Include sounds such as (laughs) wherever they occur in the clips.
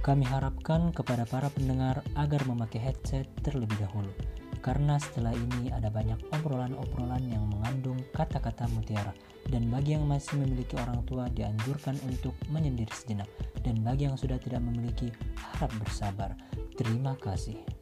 Kami harapkan kepada para pendengar agar memakai headset terlebih dahulu, karena setelah ini ada banyak obrolan-obrolan yang mengandung kata-kata mutiara. Dan bagi yang masih memiliki orang tua dianjurkan untuk menyendiri sejenak, dan bagi yang sudah tidak memiliki harap bersabar. Terima kasih.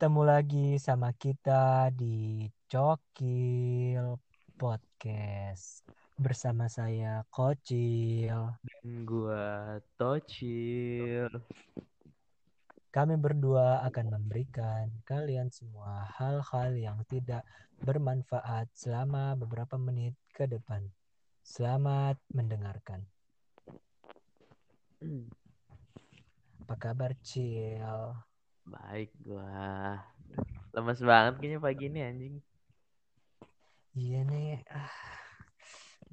Ketemu lagi sama kita di Cokil Podcast bersama saya Kocil. Dan gua Tocil. Kami berdua akan memberikan kalian semua hal-hal yang tidak bermanfaat selama beberapa menit ke depan. Selamat mendengarkan. Apa kabar, Cil? Baik gua. Lemes banget kayaknya pagi ini anjing. Iya nih, ah,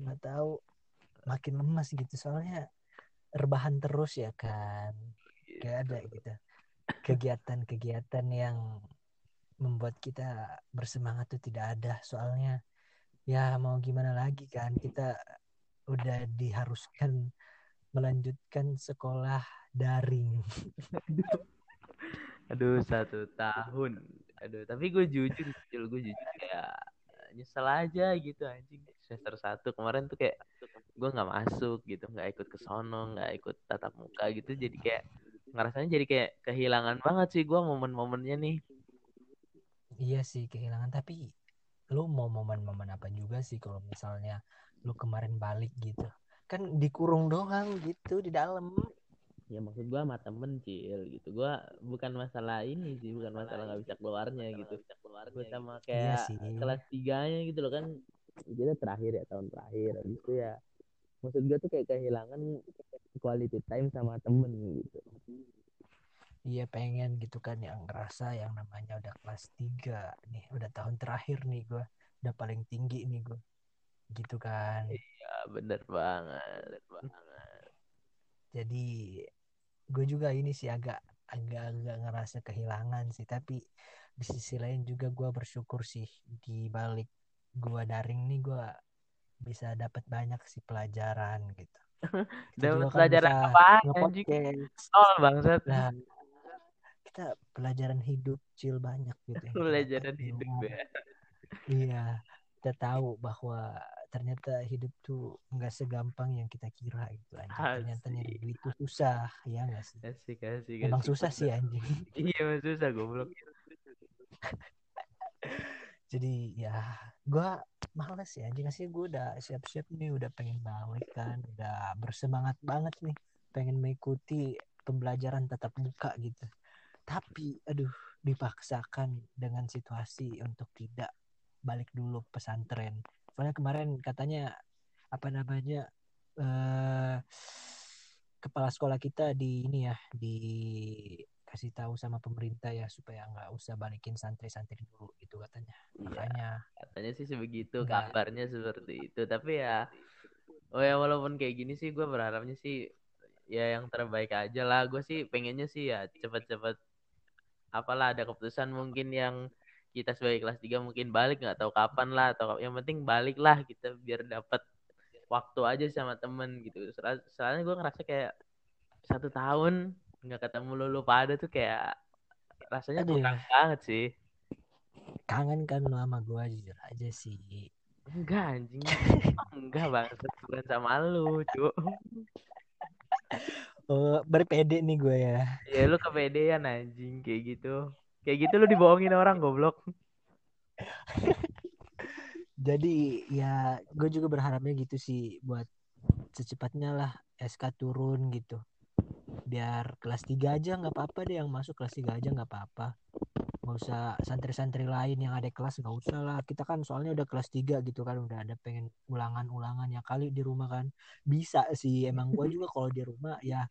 nggak tahu makin lemas gitu soalnya rebahan terus ya kan, kayak ada gitu kegiatan-kegiatan yang membuat kita bersemangat tuh tidak ada soalnya ya mau gimana lagi kan kita udah diharuskan melanjutkan sekolah daring. (laughs) Aduh satu tahun. Aduh tapi gue jujur, jujur gue jujur kayak nyesel aja gitu anjing. Semester satu kemarin tuh kayak gue nggak masuk gitu nggak ikut ke sono nggak ikut tatap muka gitu. Jadi kayak ngerasanya jadi kayak kehilangan banget sih gue momen-momennya nih. Iya sih kehilangan. Tapi lu mau momen-momen apa juga sih kalau misalnya lu kemarin balik gitu? Kan dikurung doang gitu di dalam ya maksud gua sama temen cil gitu. Gua bukan masalah ini sih bukan masalah nggak bisa keluarnya gitu. gua sama Iya kayak sih. kelas tiganya gitu loh kan. Kita terakhir ya tahun terakhir. Habis itu ya maksud gua tuh kayak kehilangan quality time sama temen gitu. Iya pengen gitu kan yang ngerasa yang namanya udah kelas 3 nih udah tahun terakhir nih gua udah paling tinggi nih gua. Gitu kan. Ya bener banget bener banget. Jadi gue juga ini sih agak agak agak ngerasa kehilangan sih. Tapi di sisi lain juga gue bersyukur sih di balik gue daring nih gue bisa dapat banyak sih pelajaran gitu. (laughs) Dapat kan pelajaran anjing? nge-podcast. tol bangsat. Nah, kita pelajaran hidup cil banyak gitu pelajaran hidup ya. Iya kita tahu bahwa ternyata hidup tuh nggak segampang yang kita kira gitu anjing. Ternyata nyari Asik. duit tuh susah ya nggak sih? Asik asik emang asik, susah bener. sih anjing. (laughs) Iya susah goblok. (laughs) Jadi ya gue males ya anjing. Sih gue udah siap-siap nih udah pengen balik kan udah bersemangat banget nih. Pengen mengikuti pembelajaran tatap muka gitu. Tapi aduh dipaksakan dengan situasi untuk tidak balik dulu pesantren soalnya kemarin katanya apa namanya eh kepala sekolah kita di ini ya dikasih tahu sama pemerintah ya supaya nggak usah balikin santri-santri dulu gitu katanya Iya. makanya katanya sih sebegitu Enggak. kabarnya seperti itu tapi ya oh ya walaupun kayak gini sih gue berharapnya sih ya yang terbaik aja lah gue sih pengennya sih ya cepet-cepet apalah ada keputusan mungkin yang kita sebagai kelas 3 mungkin balik nggak tahu kapan lah atau yang penting balik lah kita biar dapat waktu aja sama temen gitu Soal- soalnya gue ngerasa kayak satu tahun nggak ketemu lu lu pada tuh kayak rasanya Aduh. kurang banget sih kangen kan lu sama gue jujur aja sih Enggak anjing. (laughs) Enggak banget bukan sama lu, Cuk. oh berpede nih gue ya Ya lu kepedean anjing kayak gitu. Kayak gitu lu dibohongin orang goblok. jadi ya gue juga berharapnya gitu sih buat secepatnya lah SK turun gitu. Biar kelas 3 aja nggak apa-apa deh yang masuk kelas 3 aja nggak apa-apa. Nggak usah santri-santri lain yang ada kelas nggak usah lah. Kita kan soalnya udah kelas 3 gitu kan udah ada pengen ulangan-ulangan ya kali di rumah kan. Bisa sih emang gue juga kalau di rumah ya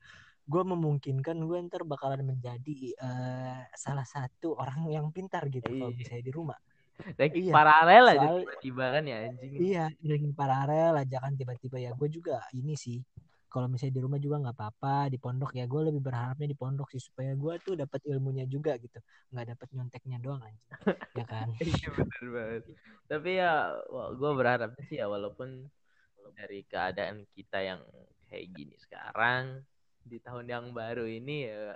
gue memungkinkan gue ntar bakalan menjadi uh, salah satu orang yang pintar gitu kalau Iya. misalnya di rumah Ranking Iya, paralel aja tiba-tiba kan ya anjing. iya ranking paralel aja kan tiba-tiba ya gue juga ini sih kalau misalnya di rumah juga nggak apa-apa di pondok ya gue lebih berharapnya di pondok sih supaya gue tuh dapat ilmunya juga gitu nggak dapat nyonteknya doang anjing ya kan (laughs) Iya bener banget. Tapi ya gue berharapnya sih ya walaupun dari keadaan kita yang kayak gini sekarang di tahun yang baru ini ya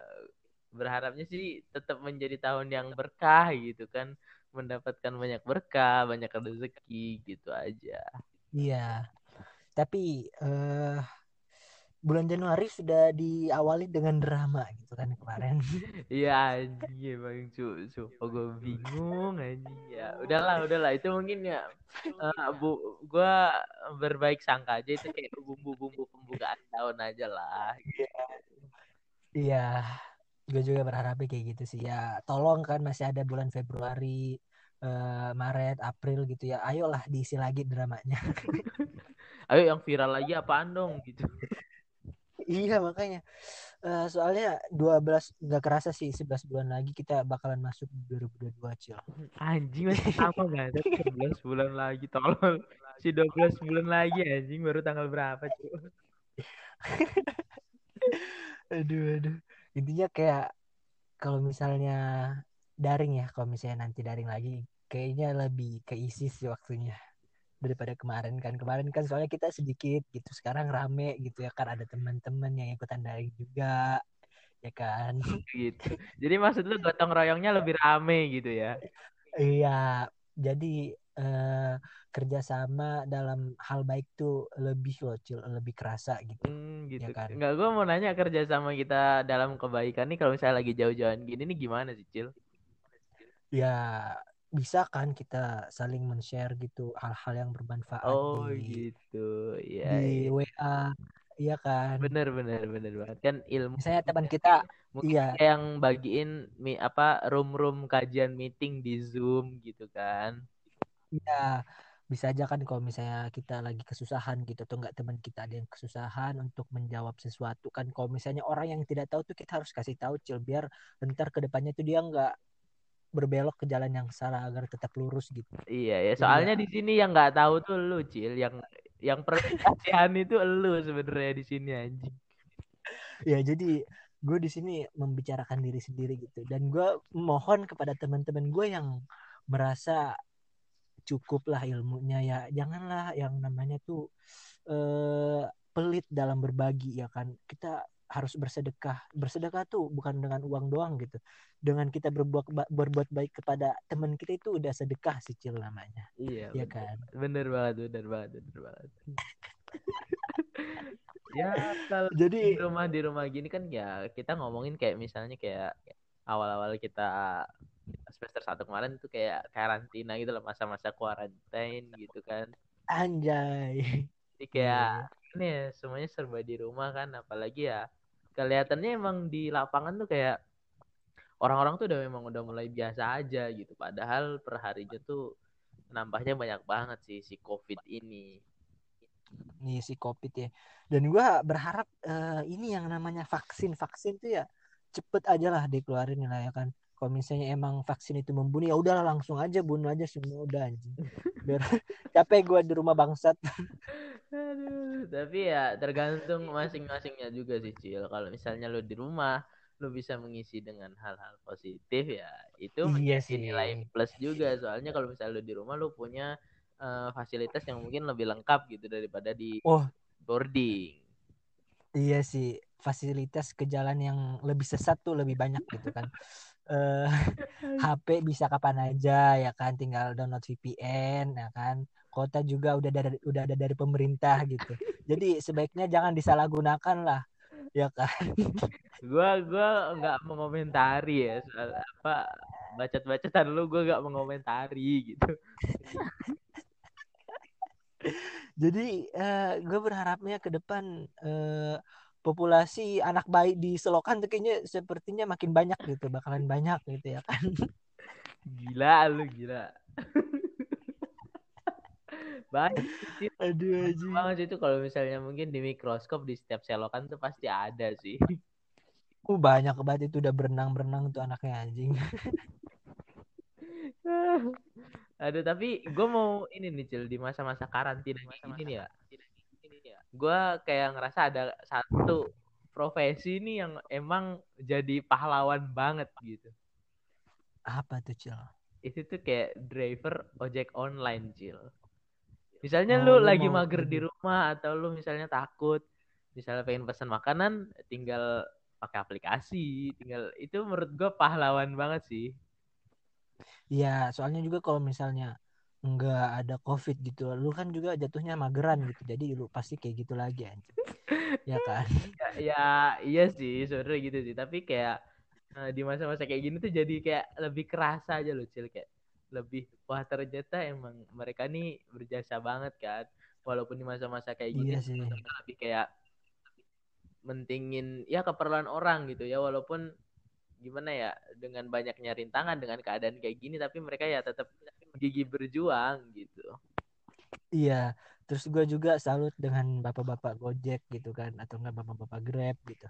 berharapnya sih tetap menjadi tahun yang berkah gitu kan mendapatkan banyak berkah banyak rezeki gitu aja Iya. Tapi eh bulan Januari sudah diawali dengan drama gitu kan kemarin. (laughs) iya anjing emang cu sumpah gue bingung anjing ya udahlah udahlah itu mungkin ya eh, bu gue berbaik sangka aja itu kayak bumbu-bumbu pembukaan tahun aja lah Iya. Gue juga berharapnya kayak gitu sih. Ya, tolong kan masih ada bulan Februari, eh, Maret, April gitu ya. Ayolah diisi lagi dramanya. (laughs) ayo yang viral lagi apaan dong gitu iya, makanya. Eh, soalnya 12 nggak kerasa sih 11 bulan lagi kita bakalan masuk 2022, Cil. anjing masih lama banget 11 bulan lagi tolol si 12 bulan lagi anjing baru tanggal berapa cuy (laughs) Aduh, aduh. Intinya kayak kalau misalnya daring ya, kalau misalnya nanti daring lagi, kayaknya lebih keisi sih waktunya daripada kemarin kan. Kemarin kan soalnya kita sedikit gitu, sekarang rame gitu ya kan ada teman-teman yang ikutan daring juga, ya kan. (laughs) gitu jadi maksud lu gotong royongnya lebih rame gitu ya Iya, jadi eh, kerjasama dalam hal baik tuh lebih loh, Cil, lebih kerasa gitu. hmm, gitu Ya kan? nggak gue mau nanya kerja sama kita dalam kebaikan nih kalau misalnya lagi jauh-jauhan gini nih gimana sih Cil Ya bisa kan kita saling men-share gitu hal-hal yang bermanfaat oh di gitu. Ya di WA iya kan? Bener bener bener banget. Kan ilmu misalnya teman kita mungkin iya. yang bagiin mi apa room room kajian meeting di zoom gitu kan. Iya bisa aja kan kalau misalnya kita lagi kesusahan gitu atau enggak teman kita ada yang kesusahan untuk menjawab sesuatu kan. Kalau misalnya orang yang tidak tahu tuh kita harus kasih tahu cil biar ntar ke depannya tuh dia enggak berbelok ke jalan yang salah agar tetap lurus gitu. Iya ya, Jadi soalnya ya- di sini yang nggak tahu tuh lu, Cil. Yang yang perlu kasihan itu lu sebenarnya di sini anjing. ya jadi gue di sini membicarakan diri sendiri gitu. Dan gue mohon kepada teman-teman gue yang merasa cukup lah ilmunya ya. Janganlah yang namanya tuh eh, pelit dalam berbagi ya kan. Kita harus bersedekah. Bersedekah tuh bukan dengan uang doang gitu. Dengan kita berbuat berbuat baik kepada teman kita itu udah sedekah sih cil namanya. Iya, ya bener, kan? Bener banget, bener banget, bener banget. (laughs) ya kalau jadi di rumah di rumah gini kan ya kita ngomongin kayak misalnya kayak awal-awal kita semester satu kemarin tuh kayak karantina gitu loh masa-masa quarantine gitu kan. anjay. Jadi kayak ini ya semuanya serba di rumah kan apalagi ya kelihatannya emang di lapangan tuh kayak orang-orang tuh udah memang udah mulai biasa aja gitu. Padahal perharinya tuh nambahnya banyak banget sih si covid ini. Nih si covid ya. Dan gue berharap eh, ini yang namanya vaksin. Vaksin tuh ya cepet aja lah dikeluarin lah ya kan kalau misalnya emang vaksin itu membunuh ya udahlah langsung aja bunuh aja semua udah anjing. Biar (laughs) capek gue di rumah bangsat. Aduh, tapi ya tergantung masing-masingnya juga sih Cil. Kalau misalnya lu di rumah lu bisa mengisi dengan hal-hal positif ya itu Iya menjadi sih. nilai plus juga. Soalnya kalau misalnya lu di rumah lu punya eh, fasilitas yang mungkin lebih lengkap gitu daripada di Oh. boarding. Iya sih fasilitas ke jalan yang lebih sesat tuh lebih banyak gitu kan eh (laughs) HP bisa kapan aja ya kan? Tinggal download VPN ya kan? Kota juga udah dari udah ada dari pemerintah gitu. Jadi sebaiknya jangan disalahgunakan lah ya kan? (laughs) Gua gua nggak mengomentari ya soal apa bacot-bacotan lu gua nggak mengomentari gitu. (laughs) Jadi eh, gue berharapnya ke depan eh, populasi anak bayi di Selokan tuh kayaknya sepertinya makin banyak gitu bakalan banyak gitu ya kan Gila lu gila. (laughs) Banyak. Aduh anjing. banget itu kalau misalnya mungkin di mikroskop di setiap selokan tuh pasti ada sih. Uh, banyak banget itu udah berenang-berenang tuh anaknya anjing. (laughs) Aduh tapi gue mau ini nih Cil di masa-masa karantina ini nih ya. Gue kayak ngerasa ada satu profesi nih yang emang jadi pahlawan banget gitu. Apa tuh, Cil? Itu tuh kayak driver ojek online Cil. Misalnya Oh, lu lagi mau mager di rumah atau lu misalnya takut, misalnya pengen pesan makanan, tinggal pakai aplikasi, tinggal itu menurut gue pahlawan banget sih. Iya, soalnya juga kalau misalnya nggak ada covid gitu, lu kan juga jatuhnya mageran gitu. Jadi lu pasti kayak gitu lagi anjing. Ya kan? Ya, ya iya sih sebenarnya gitu sih, tapi kayak eh, di masa-masa kayak gini tuh jadi kayak lebih kerasa aja loh Cil kayak lebih wah ternyata emang mereka nih berjasa banget kan. Walaupun di masa-masa kayak gini Iya sih. lebih kayak mentingin ya keperluan orang gitu ya walaupun gimana ya dengan banyaknya rintangan dengan keadaan kayak gini tapi mereka ya tetap gigi berjuang gitu Iya, terus gue juga salut dengan bapak-bapak Gojek gitu kan, atau enggak bapak-bapak Grab gitu.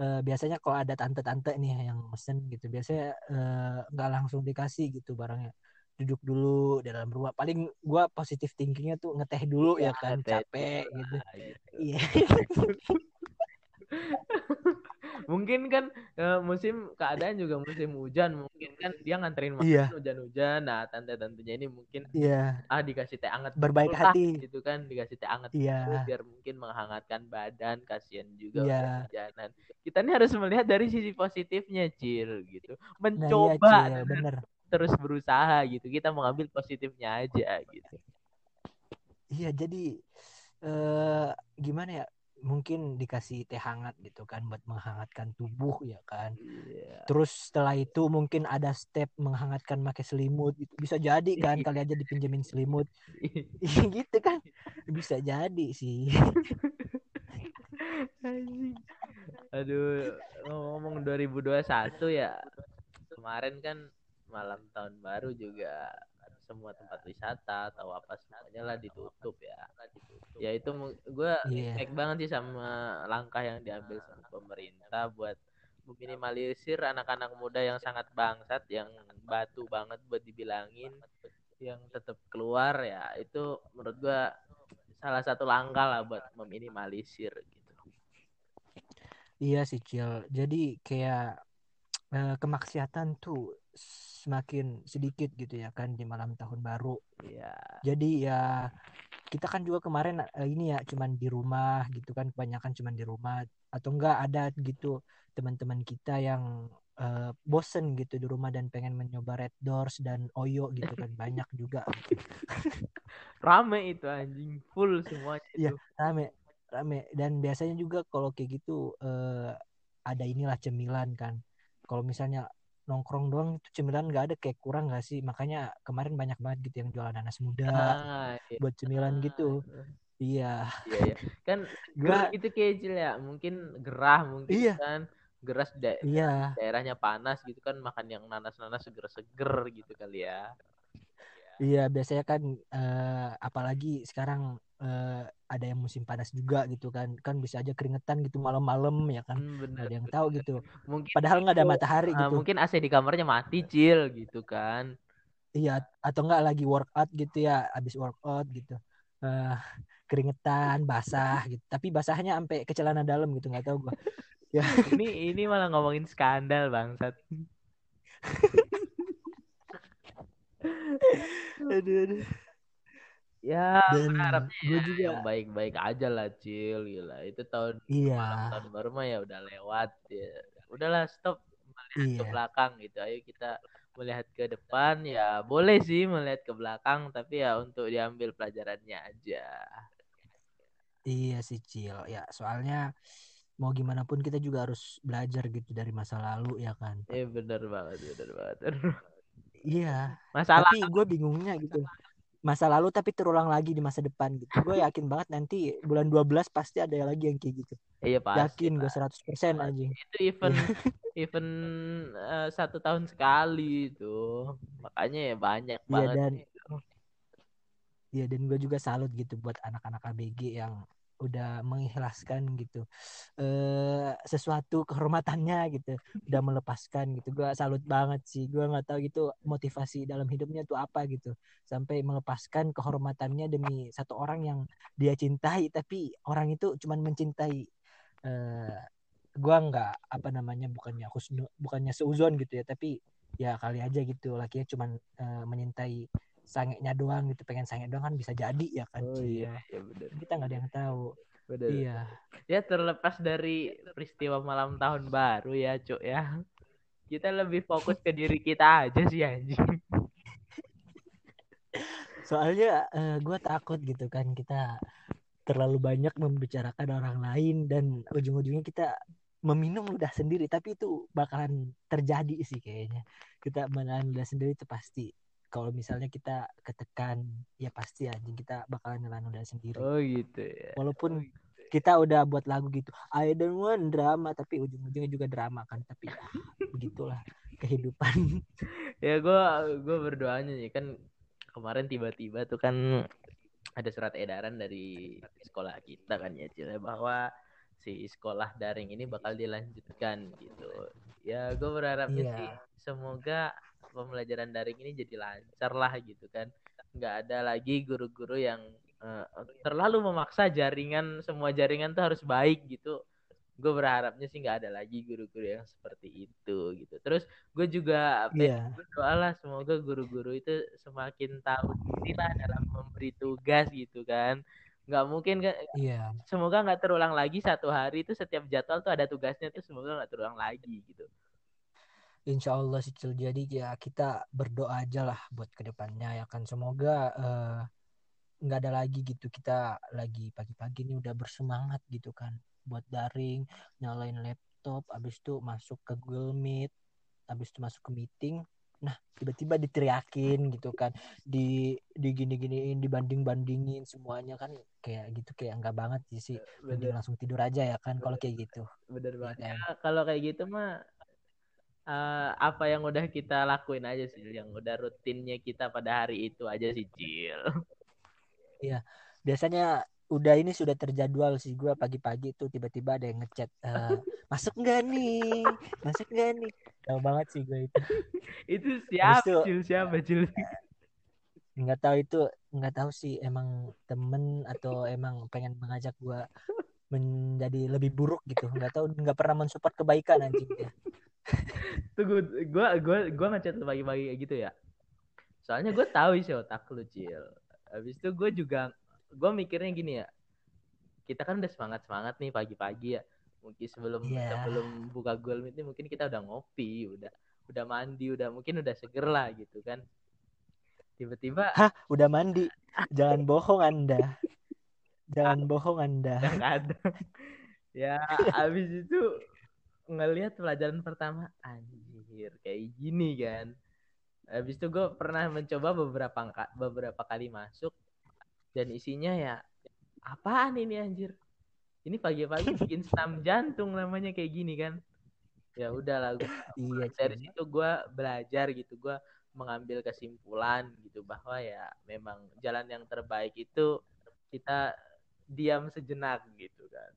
Eh, biasanya kalau ada tante-tante nih yang mesen gitu, biasanya eh, nggak langsung dikasih gitu barangnya. Duduk dulu di dalam rumah. Paling gue positif thinkingnya tuh ngeteh dulu ya kan, ngeteh capek dulu gitu. lah, gitu. (laughs) (laughs) Mungkin kan eh, musim keadaan juga musim hujan mungkin kan dia nganterin Iya. hujan-hujan nah tante-tantenya ini mungkin iya, ah dikasih teh anget berbaik dulu hati. gitu kan dikasih teh anget dulu biar mungkin menghangatkan badan kasihan juga hujanan kita ini harus melihat dari sisi positifnya cil gitu nah iya mencoba Cil, bener. terus berusaha gitu kita mengambil positifnya aja gitu Iya, jadi eh gimana ya? Mungkin dikasih teh hangat gitu kan buat menghangatkan tubuh ya kan. Iya. Terus setelah itu mungkin ada step menghangatkan pakai selimut gitu. Bisa jadi kan kali aja dipinjemin selimut. (laughs) Iya gitu kan. Bisa jadi sih. Aduh, ngomong 2021 ya. Kemarin kan malam tahun baru juga semua tempat wisata atau apa semuanya lah ditutup ya. Ya itu gue Iya. respect banget sih sama langkah yang diambil sama pemerintah buat meminimalisir anak-anak muda yang sangat bangsat yang batu banget buat dibilangin yang tetap keluar ya itu menurut gua salah satu langkah lah buat meminimalisir gitu. Iya sih Cil. Jadi kayak eh, kemaksiatan tuh semakin sedikit gitu ya kan di malam tahun baru. Iya. Jadi ya kita kan juga kemarin eh, ini ya cuman di rumah gitu kan kebanyakan cuman di rumah atau enggak ada gitu teman-teman kita yang eh, bosen gitu di rumah dan pengen mencoba Red Doors dan Oyo gitu kan banyak juga (laughs) Rame itu anjing full semuanya Iya. itu. rame rame dan biasanya juga kalau kayak gitu eh, ada inilah cemilan kan kalau misalnya nongkrong doang itu cemilan nggak ada kayak kurang nggak sih makanya kemarin banyak banget gitu yang jualan nanas muda Ah, iya. buat cemilan gitu iya Iya, iya. Kan gerah gitu kecil ya. Mungkin gerah mungkin Iya. kan. Gerah da- iya daerahnya panas gitu kan makan yang nanas-nanas seger-seger gitu kali ya. Iya, biasanya kan eh, apalagi sekarang eh, ada yang musim panas juga gitu kan. Kan bisa aja keringetan gitu malam-malam ya kan. Hmm, Nggak bener. ada yang tahu gitu. Mungkin Padahal nggak ada matahari ah, gitu. mungkin AC di kamarnya mati cil gitu kan. Iya, atau enggak lagi workout gitu ya, habis workout gitu. Eh, keringetan, basah gitu. Tapi basahnya sampai ke celana dalam gitu, nggak tahu gua. (laughs) Ini ini malah ngomongin skandal bangsat. (laughs) Aduh, aduh. Ya Dan berharapnya gue ya juga yang baik-baik aja lah cil gila. Itu tahun malam iya, tahun baru mah ya udah lewat ya. Udahlah stop melihat ke iya. belakang gitu. Ayo kita melihat ke depan ya boleh sih melihat ke belakang tapi ya untuk diambil pelajarannya aja. Iya sih Cil. Ya, soalnya mau gimana pun kita juga harus belajar gitu dari masa lalu ya kan. Eh bener banget bener banget. (laughs) Iya, Masalah tapi gue bingungnya gitu. masa lalu tapi terulang lagi di masa depan gitu. Gue yakin banget nanti bulan 12 pasti ada lagi yang kayak gitu. Iya pasti. yakin gue 100% aja. Itu event (laughs) event uh, satu tahun sekali itu. Makanya ya banyak Iya banget. dan gitu. Iya dan gue juga salut gitu buat anak-anak ABG yang udah mengikhlaskan gitu. Eh sesuatu kehormatannya gitu udah melepaskan gitu. Gue salut banget sih gue nggak tahu gitu motivasi dalam hidupnya tuh apa gitu. Sampai melepaskan kehormatannya demi satu orang yang dia cintai tapi orang itu cuman mencintai. Eh gue nggak apa namanya bukannya husnu bukannya seuzon gitu ya tapi ya kali aja gitu. Lakinya cuman eh, menyintai sangenya doang gitu pengen sange doang kan bisa jadi ya kan Oh Cil. iya, iya benar. kita nggak ada yang tahu Benar. iya Ya terlepas dari peristiwa malam tahun baru ya, Cuk ya. Kita lebih fokus ke diri kita aja sih anjing. (laughs) soalnya gue takut gitu kan kita terlalu banyak membicarakan orang lain dan ujung-ujungnya kita meminum ludah sendiri tapi itu bakalan terjadi sih kayaknya kita menelan ludah sendiri itu pasti kalau misalnya kita ketekan ya pasti anjing kita bakalan nelan ludah sendiri Oh gitu ya. walaupun kita udah buat lagu gitu I don't want drama tapi ujung-ujungnya juga drama kan tapi ya, begitulah kehidupan (laughs) Ya gue gue berdoanya nih kan kemarin tiba-tiba tuh kan ada surat edaran dari sekolah kita kan ya Cil ya, bahwa si sekolah daring ini bakal dilanjutkan gitu. Ya gue berharapnya Iya. sih semoga pembelajaran daring ini jadi lancar lah gitu kan. Nggak ada lagi guru-guru yang eh, terlalu memaksa jaringan semua jaringan tuh harus baik gitu. Gue berharapnya sih nggak ada lagi guru-guru yang seperti itu gitu. Terus gue juga iya berdoa lah semoga guru-guru itu semakin tahu diri lah dalam memberi tugas gitu kan nggak mungkin kan iya semoga nggak terulang lagi satu hari itu setiap jadwal tuh ada tugasnya tuh semoga nggak terulang lagi gitu Insya Allah sih Cil. Jadi ya kita berdoa aja lah buat ke depannya ya kan. Semoga eh, nggak ada lagi gitu kita lagi pagi-pagi ini udah bersemangat gitu kan buat daring, nyalain laptop, abis itu masuk ke Google Meet, abis itu masuk ke meeting. Nah tiba-tiba diteriakin gitu kan, di di gini-giniin, dibanding-bandingin semuanya kan kayak gitu kayak nggak banget sih. Mending langsung tidur aja ya kan kalau kayak gitu. bener Iya banget kan? Ya, kalau kayak gitu mah eh, apa yang udah kita lakuin aja sih yang udah rutinnya kita pada hari itu aja sih Cil. Biasanya udah ini sudah terjadwal sih gue pagi-pagi tuh tiba-tiba ada yang ngechat eh, (laughs) masuk nggak nih? Masuk nggak nih? Tahu banget sih gue itu. Itu siapa itu- Cil? Siapa Cil? (laughs) Nggak tahu itu nggak tahu sih emang temen atau emang pengen mengajak gue menjadi lebih buruk gitu nggak tahu nggak pernah mensupport kebaikan anjing dia (laughs) Tunggu, gua gua gua ngechat lu pagi-pagi gitu ya. Soalnya gue tahu sih otak lu, Cil. Habis itu gue juga gue mikirnya gini ya. Kita kan udah semangat-semangat nih pagi-pagi ya. Mungkin sebelum Iya. sebelum buka Google Meet ini mungkin kita udah ngopi, udah udah mandi, udah mungkin udah seger lah gitu kan. Tiba-tiba hah udah mandi jangan bohong anda (laughs) jangan bohong anda. (laughs) Kadang ya abis itu ngelihat pelajaran pertama anjir kayak gini kan. Habis itu gue pernah mencoba beberapa beberapa kali masuk dan isinya ya apaan ini anjir? Ini pagi-pagi (laughs) bikin senam jantung namanya kayak gini kan. Ya udahlah gua iya dari cuy. situ gue belajar gitu gue mengambil kesimpulan gitu bahwa ya memang jalan yang terbaik itu kita diam sejenak gitu kan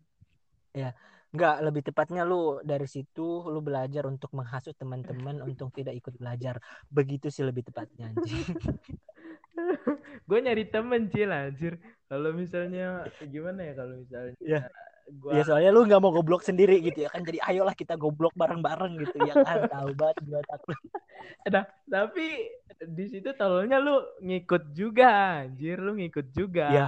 Enggak, lebih tepatnya lu dari situ lu belajar untuk menghasut teman-teman (laughs) untuk tidak ikut belajar. Begitu sih lebih tepatnya (laughs) gue nyari temen cil anjir kalau misalnya gimana ya kalau misalnya Iya. gue Ya soalnya lu nggak mau goblok sendiri gitu ya kan. Jadi ayolah kita goblok bareng-bareng gitu ya kan. (laughs) Tahu banget gua takut. nah, tapi di situ tololnya lu ngikut juga anjir lu ngikut juga Iya.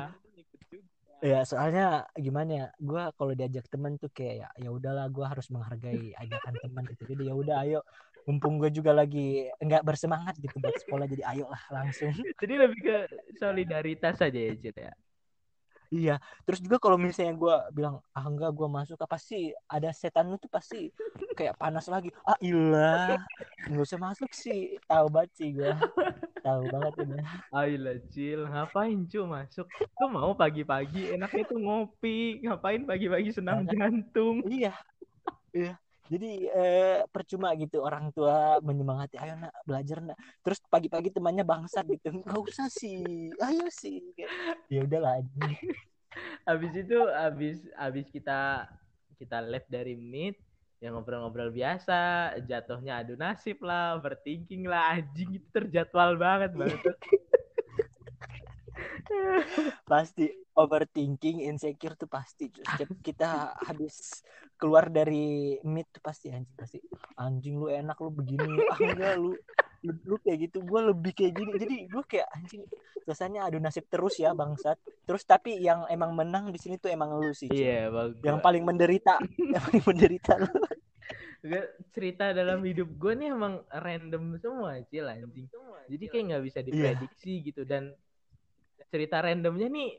Ya soalnya gimana ya? Gua kalau diajak temen tuh kayak ya ya udahlah gua harus menghargai ajakan teman gitu. Jadi ya udah ayo mumpung gue juga lagi nggak bersemangat gitu buat sekolah jadi ayolah langsung jadi lebih ke solidaritas aja ya cil ya Iya, terus juga kalau misalnya gue bilang ah enggak gue masuk apa sih ada setan lu tuh pasti kayak panas lagi. Ah ilah, nggak usah masuk sih. Tahu banget sih gue, tahu banget ini. Ayolah Cil, ngapain cu masuk? Lu mau pagi-pagi enaknya tuh ngopi, ngapain pagi-pagi senam Nah, jantung? Iya, iya. Jadi eh, percuma gitu orang tua menyemangati, ayo nak belajar nak. Terus pagi-pagi temannya bangsat gitu, nggak usah sih, ayo sih. Ya udahlah. anjing. Habis itu habis habis kita kita left dari meet yang ngobrol-ngobrol biasa, jatuhnya adu nasib lah, overthinking lah, anjing itu terjadwal banget banget. (laughs) (laughs) Pasti overthinking, insecure tuh pasti. Setiap kita habis keluar dari meet tuh pasti anjing pasti anjing lu enak lu begini ah enggak lu lu, lu kayak gitu gue lebih kayak gini jadi gue kayak anjing rasanya adu nasib terus ya bangsat terus tapi yang emang menang di sini tuh emang lu sih. Iya, bagus. yang paling menderita (laughs) yang paling menderita lu Gua- cerita dalam hidup gue nih emang random semua cil anjing jadi kayak nggak bisa diprediksi gitu dan cerita randomnya nih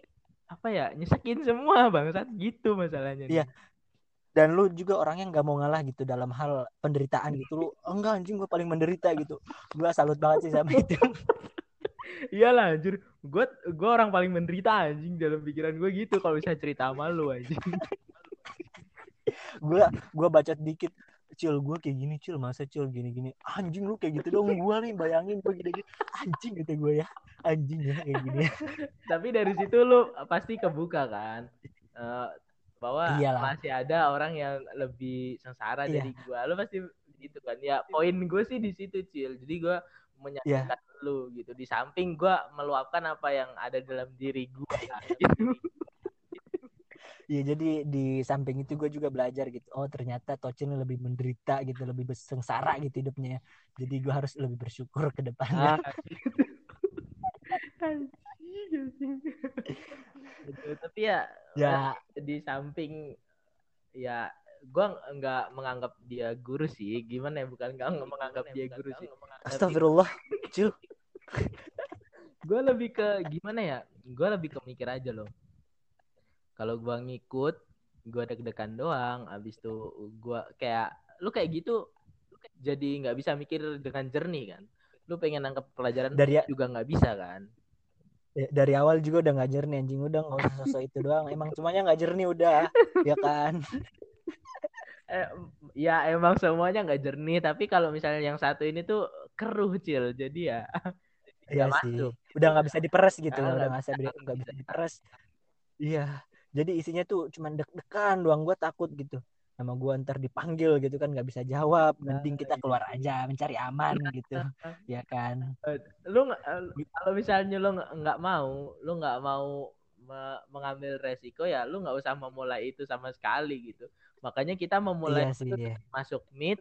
apa ya nyesekin semua bangsat. Gitu masalahnya nih. Iya. dan lu juga orangnya nggak mau ngalah gitu dalam hal penderitaan gitu. Lu enggak anjing gue paling menderita gitu. Gue salut banget sih sama itu. (laughs) Iyalah anjir. Gue gue orang paling menderita anjing dalam pikiran gue gitu kalau bisa cerita sama lu anjing. Gue gue baca dikit. Cil gue kayak gini cil. Masa cil gini gini anjing lu kayak gitu dong. Gue nih bayangin gue gini gini anjing kata gue ya anjing ya kayak gini. (laughs) Tapi dari situ lu pasti kebuka kan? Eh, bahwa Iyalah. masih ada orang yang lebih sengsara Iya. dari gue lu pasti gitu kan? Ya poin gue sih di situ cil. Jadi gue menyatukan lu gitu. Di samping gue meluapkan apa yang ada dalam diri gue gitu. (laughs) Iya jadi di samping itu gue juga belajar gitu. Oh ternyata Tocin lebih menderita gitu lebih sengsara gitu hidupnya jadi gue harus lebih bersyukur ke depannya. Ah, gitu. Gitu, tapi ya ya. di samping ya gua nggak menganggap dia guru sih. Gimana ya bukan nggak menganggap dia guru sih. astagfirullah cil gue lebih ke gimana ya gue lebih ke mikir aja loh. Kalau gua ngikut gua deg-degan doang. Abis itu gua kayak lu kayak gitu lu kayak jadi nggak bisa mikir dengan jernih kan. Lu pengen nangkep pelajaran dari juga nggak bisa kan. ya, dari awal juga udah nggak jernih anjing. Udah nggak usah sosok itu doang. Emang semuanya nggak jernih udah ya kan? (laughs) Eh, ya emang semuanya nggak jernih. Tapi kalau misalnya yang satu ini tuh keruh cil. Jadi ya (laughs) Iya sih. masuk. udah nggak bisa diperes gitu. Ah, udah nggak bisa. nggak bisa diperes. iya. Jadi isinya tuh cuman deg-degan doang. Gue takut gitu nama gue ntar dipanggil gitu kan nggak bisa jawab. Mending kita keluar aja mencari aman gitu. Ya kan? Lu nggak eh, kalau misalnya lu nggak mau lu nggak mau me- mengambil resiko ya lu nggak usah memulai itu sama sekali gitu. Makanya kita memulai iya sih itu iya. masuk meet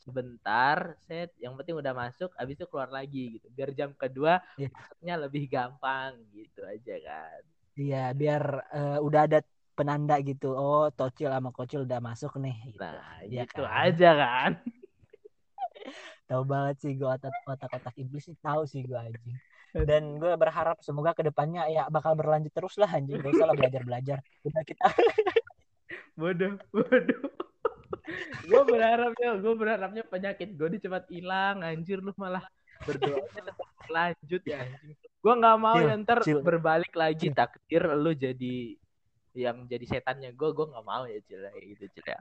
sebentar set yang penting udah masuk habis itu keluar lagi gitu. Biar jam kedua Iya. masuknya lebih gampang gitu aja kan. Iya biar eh, udah ada penanda gitu. Oh tocil sama kocil udah masuk nih gitu. nah Iya gitu kan? aja kan. (laughs) Tahu banget sih gue otak otak otak iblis sih tahu sih gue anjing. (laughs) Dan gue berharap semoga ke depannya ya bakal berlanjut terus lah anjing. Gak usah lah belajar belajar. Udah kita (laughs) bodoh bodoh. Gue berharapnya gue berharapnya penyakit gue cepat hilang anjir. Lu malah berdoa lanjut ya anjing. Gue nggak mau Cil, ya ntar berbalik lagi takdir lu jadi yang jadi setannya. Gue gue nggak mau ya cil kayak gitu cil. Ya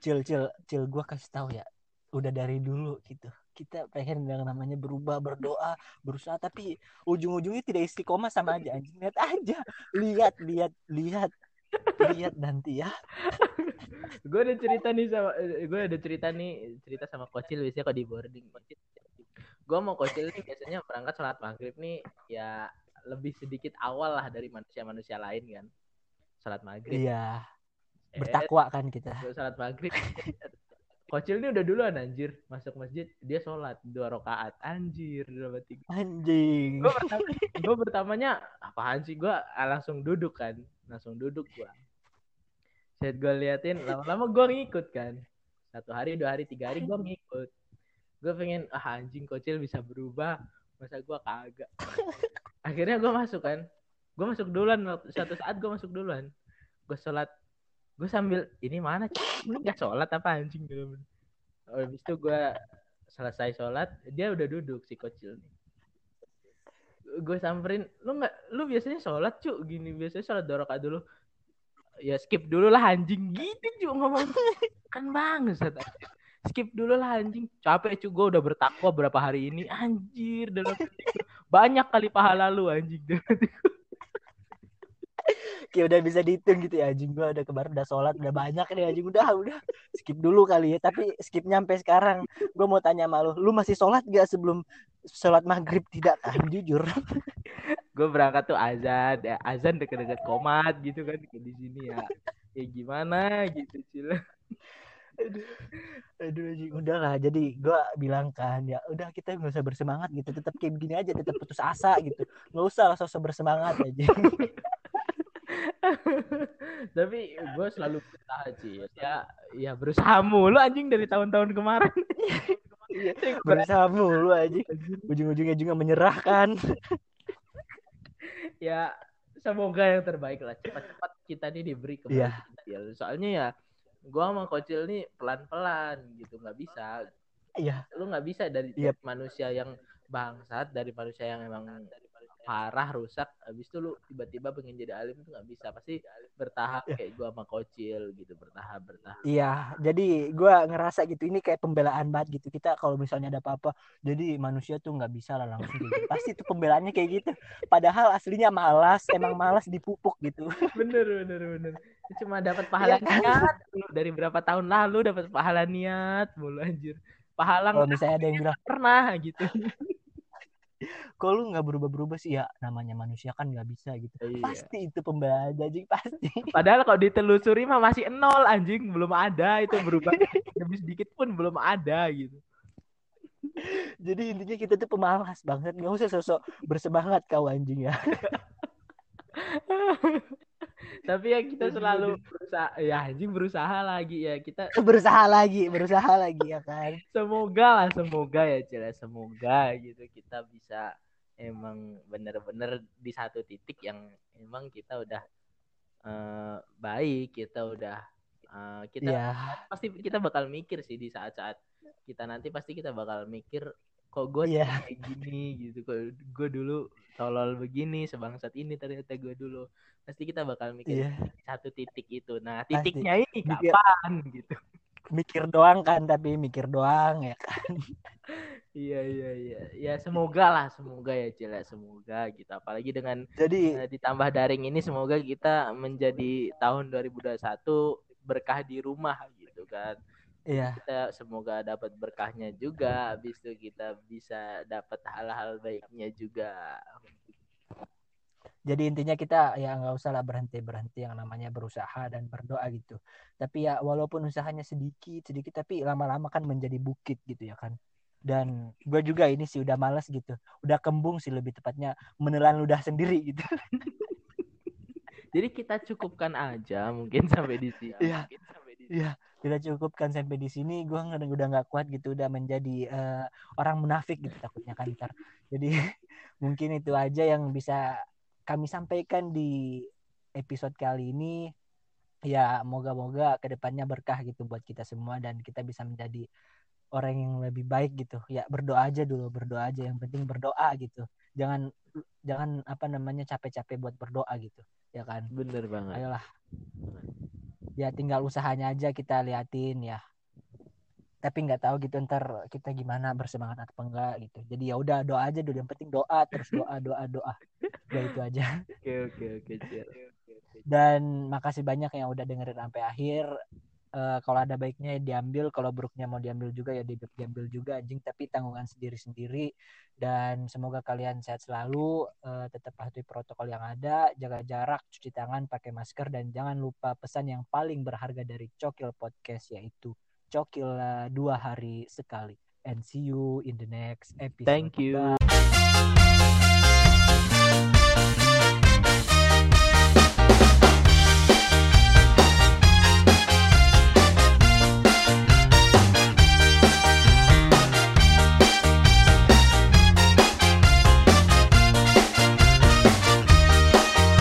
cil cil cil gue kasih tahu ya udah dari dulu gitu. Kita pengen yang namanya berubah berdoa berusaha tapi ujung-ujungnya tidak istiqomah sama aja. Anjing lihat aja. Lihat lihat lihat. Lihat nanti ya. Gue ada cerita nih sama gue ada cerita nih cerita sama kocil biasanya kalau di boarding. Gue mau kocil nih biasanya berangkat sholat maghrib nih ya lebih sedikit awal lah dari manusia-manusia lain kan sholat maghrib. Iya. Eh, bertakwa kan kita. Sholat maghrib. (laughs) Kocil ini udah duluan anjir. Masuk masjid dia sholat dua rakaat. Anjir dua tiga. anjing. Gue pertama, pertamanya apaan sih? Gue langsung duduk kan. Langsung duduk gue. Set gue liatin. Lama-lama gue ngikut kan. Satu hari dua hari tiga hari gue ngikut. Gue pengen ah anjing kocil bisa berubah. Masa gue kagak. (laughs) Akhirnya gue masuk kan gue masuk duluan suatu saat gue masuk duluan. Gue sholat. Gue sambil ini mana ini nggak sholat apa anjing? Gitu. Oh, habis itu gue selesai sholat dia udah duduk si kocil nih. Gue samperin lu nggak lu biasanya sholat cu gini biasanya sholat rakaat dulu. Ya skip dulu lah anjing. Gitu cu ngomong. Kan bang skip dulu lah anjing. Capek cu gue udah bertakwa berapa hari ini. Anjir dalam banyak kali pahala lu anjing. Kayak udah bisa dihitung gitu ya anjing. Gua udah kemarin udah sholat udah banyak nih anjing. Udah udah. Skip dulu kali ya tapi skip nyampe sekarang. Gua mau tanya sama lu lu masih sholat gak sebelum sholat maghrib? Tidak kan jujur. (laughs) Gue berangkat tuh azan. Ya azan deket-deket komat gitu kan di sini ya. Ya gimana gitu cila aduh. Aduh anjing. Udah lah. Jadi gua bilang kan ya udah kita nggak usah bersemangat gitu. Tetap kayak begini aja tetap putus asa gitu. Nggak usah lah sosok bersemangat aja (laughs) (laughs) tapi gue selalu berusaha sih ya ya berusaha mulu anjing dari tahun-tahun kemarin. Iya, berusaha mulu aja ujung-ujungnya juga menyerahkan. (laughs) Ya semoga yang terbaik lah. Cepat-cepat kita nih diberi kembali Iya. ya. Soalnya ya gua sama kocil nih pelan-pelan gitu nggak bisa. Iya. Lu nggak bisa dari Iya. dari manusia yang bangsat dari manusia yang emang parah rusak habis itu lu tiba-tiba pengen jadi alim itu nggak bisa pasti bertahap Iya. kayak gua sama kocil gitu bertahap bertahap Iya, jadi gua ngerasa gitu ini kayak pembelaan banget gitu. Kita kalau misalnya ada apa-apa, jadi manusia tuh nggak bisa lah langsung gitu. Pasti itu pembelaannya kayak gitu. Padahal aslinya malas, emang malas dipupuk gitu. bener bener bener cuma dapat pahala kan? niat dari berapa tahun lalu dapat pahala niat mulu anjir pahala Kalau misalnya ada yang bilang, pernah gitu kok lu nggak berubah-berubah sih ya? Namanya manusia kan nggak bisa gitu. Iya. Pasti itu pembelaan anjing pasti. (laughs) Padahal kalau ditelusuri mah masih nol anjing, belum ada itu berubah (laughs) lebih sedikit pun belum ada gitu. Jadi intinya kita tuh pemalas banget. Nggak usah sosok bersemangat kau anjing ya. (laughs) Tapi ya kita selalu berusaha ya anjing berusaha lagi ya. Kita berusaha lagi, berusaha lagi ya kan. semoga lah semoga ya Cila, semoga gitu bisa emang bener-bener di satu titik yang emang kita udah eh, baik, kita udah eh, kita Iya. pasti kita bakal mikir sih di saat-saat kita nanti pasti kita bakal mikir kok gue Iya. kayak gini gitu kok gue dulu tolol begini sebangsat ini ternyata gue dulu pasti kita bakal mikir di satu titik itu nah Pasti. titiknya ini Mikir. kapan gitu Mikir doang kan, tapi mikir doang ya. iya iya iya. Ya semoga lah semoga ya Cila semoga gitu. Apalagi dengan Jadi eh, ditambah daring ini semoga kita menjadi tahun 2021 berkah di rumah gitu kan. Iya. kita semoga dapat berkahnya juga habis itu kita bisa dapat hal-hal baiknya juga Jadi intinya kita ya nggak usah lah berhenti berhenti yang namanya berusaha dan berdoa gitu. Tapi ya walaupun usahanya sedikit sedikit tapi lama-lama kan menjadi bukit gitu ya kan. Dan gue juga ini sih udah males gitu, udah kembung sih lebih tepatnya menelan ludah sendiri gitu. (laughs) jadi kita cukupkan aja mungkin sampai di sini. Mungkin sampai di Iya, kita cukupkan sampai di sini. Gue udah nggak kuat gitu, udah menjadi eh, orang munafik gitu takutnya kan ntar. Jadi (laughs) mungkin itu aja yang bisa kami sampaikan di episode kali ini. Ya, moga-moga ke depannya berkah gitu buat kita semua dan kita bisa menjadi orang yang lebih baik gitu. Ya berdoa aja dulu, berdoa aja. Yang penting berdoa gitu. Jangan jangan apa namanya capek-capek buat berdoa gitu, ya kan? bener banget Ayolah. Ya tinggal usahanya aja kita liatin ya. Tapi nggak tahu gitu ntar kita gimana bersemangat atau enggak gitu. Jadi ya udah doa aja dulu. Yang penting doa terus doa doa doa. Udah itu aja. oke oke oke. Dan makasih banyak yang udah dengerin sampai akhir. Eh, kalau ada baiknya ya diambil, kalau buruknya mau diambil juga ya di- diambil juga anjing. Tapi tanggungan sendiri-sendiri. Dan semoga kalian sehat selalu. eh, tetap patuhi protokol yang ada, jaga jarak, cuci tangan, pakai masker, dan jangan lupa pesan yang paling berharga dari Cokil Podcast yaitu Cokil eh, dua hari sekali. And see you in the next episode. thank you Bye.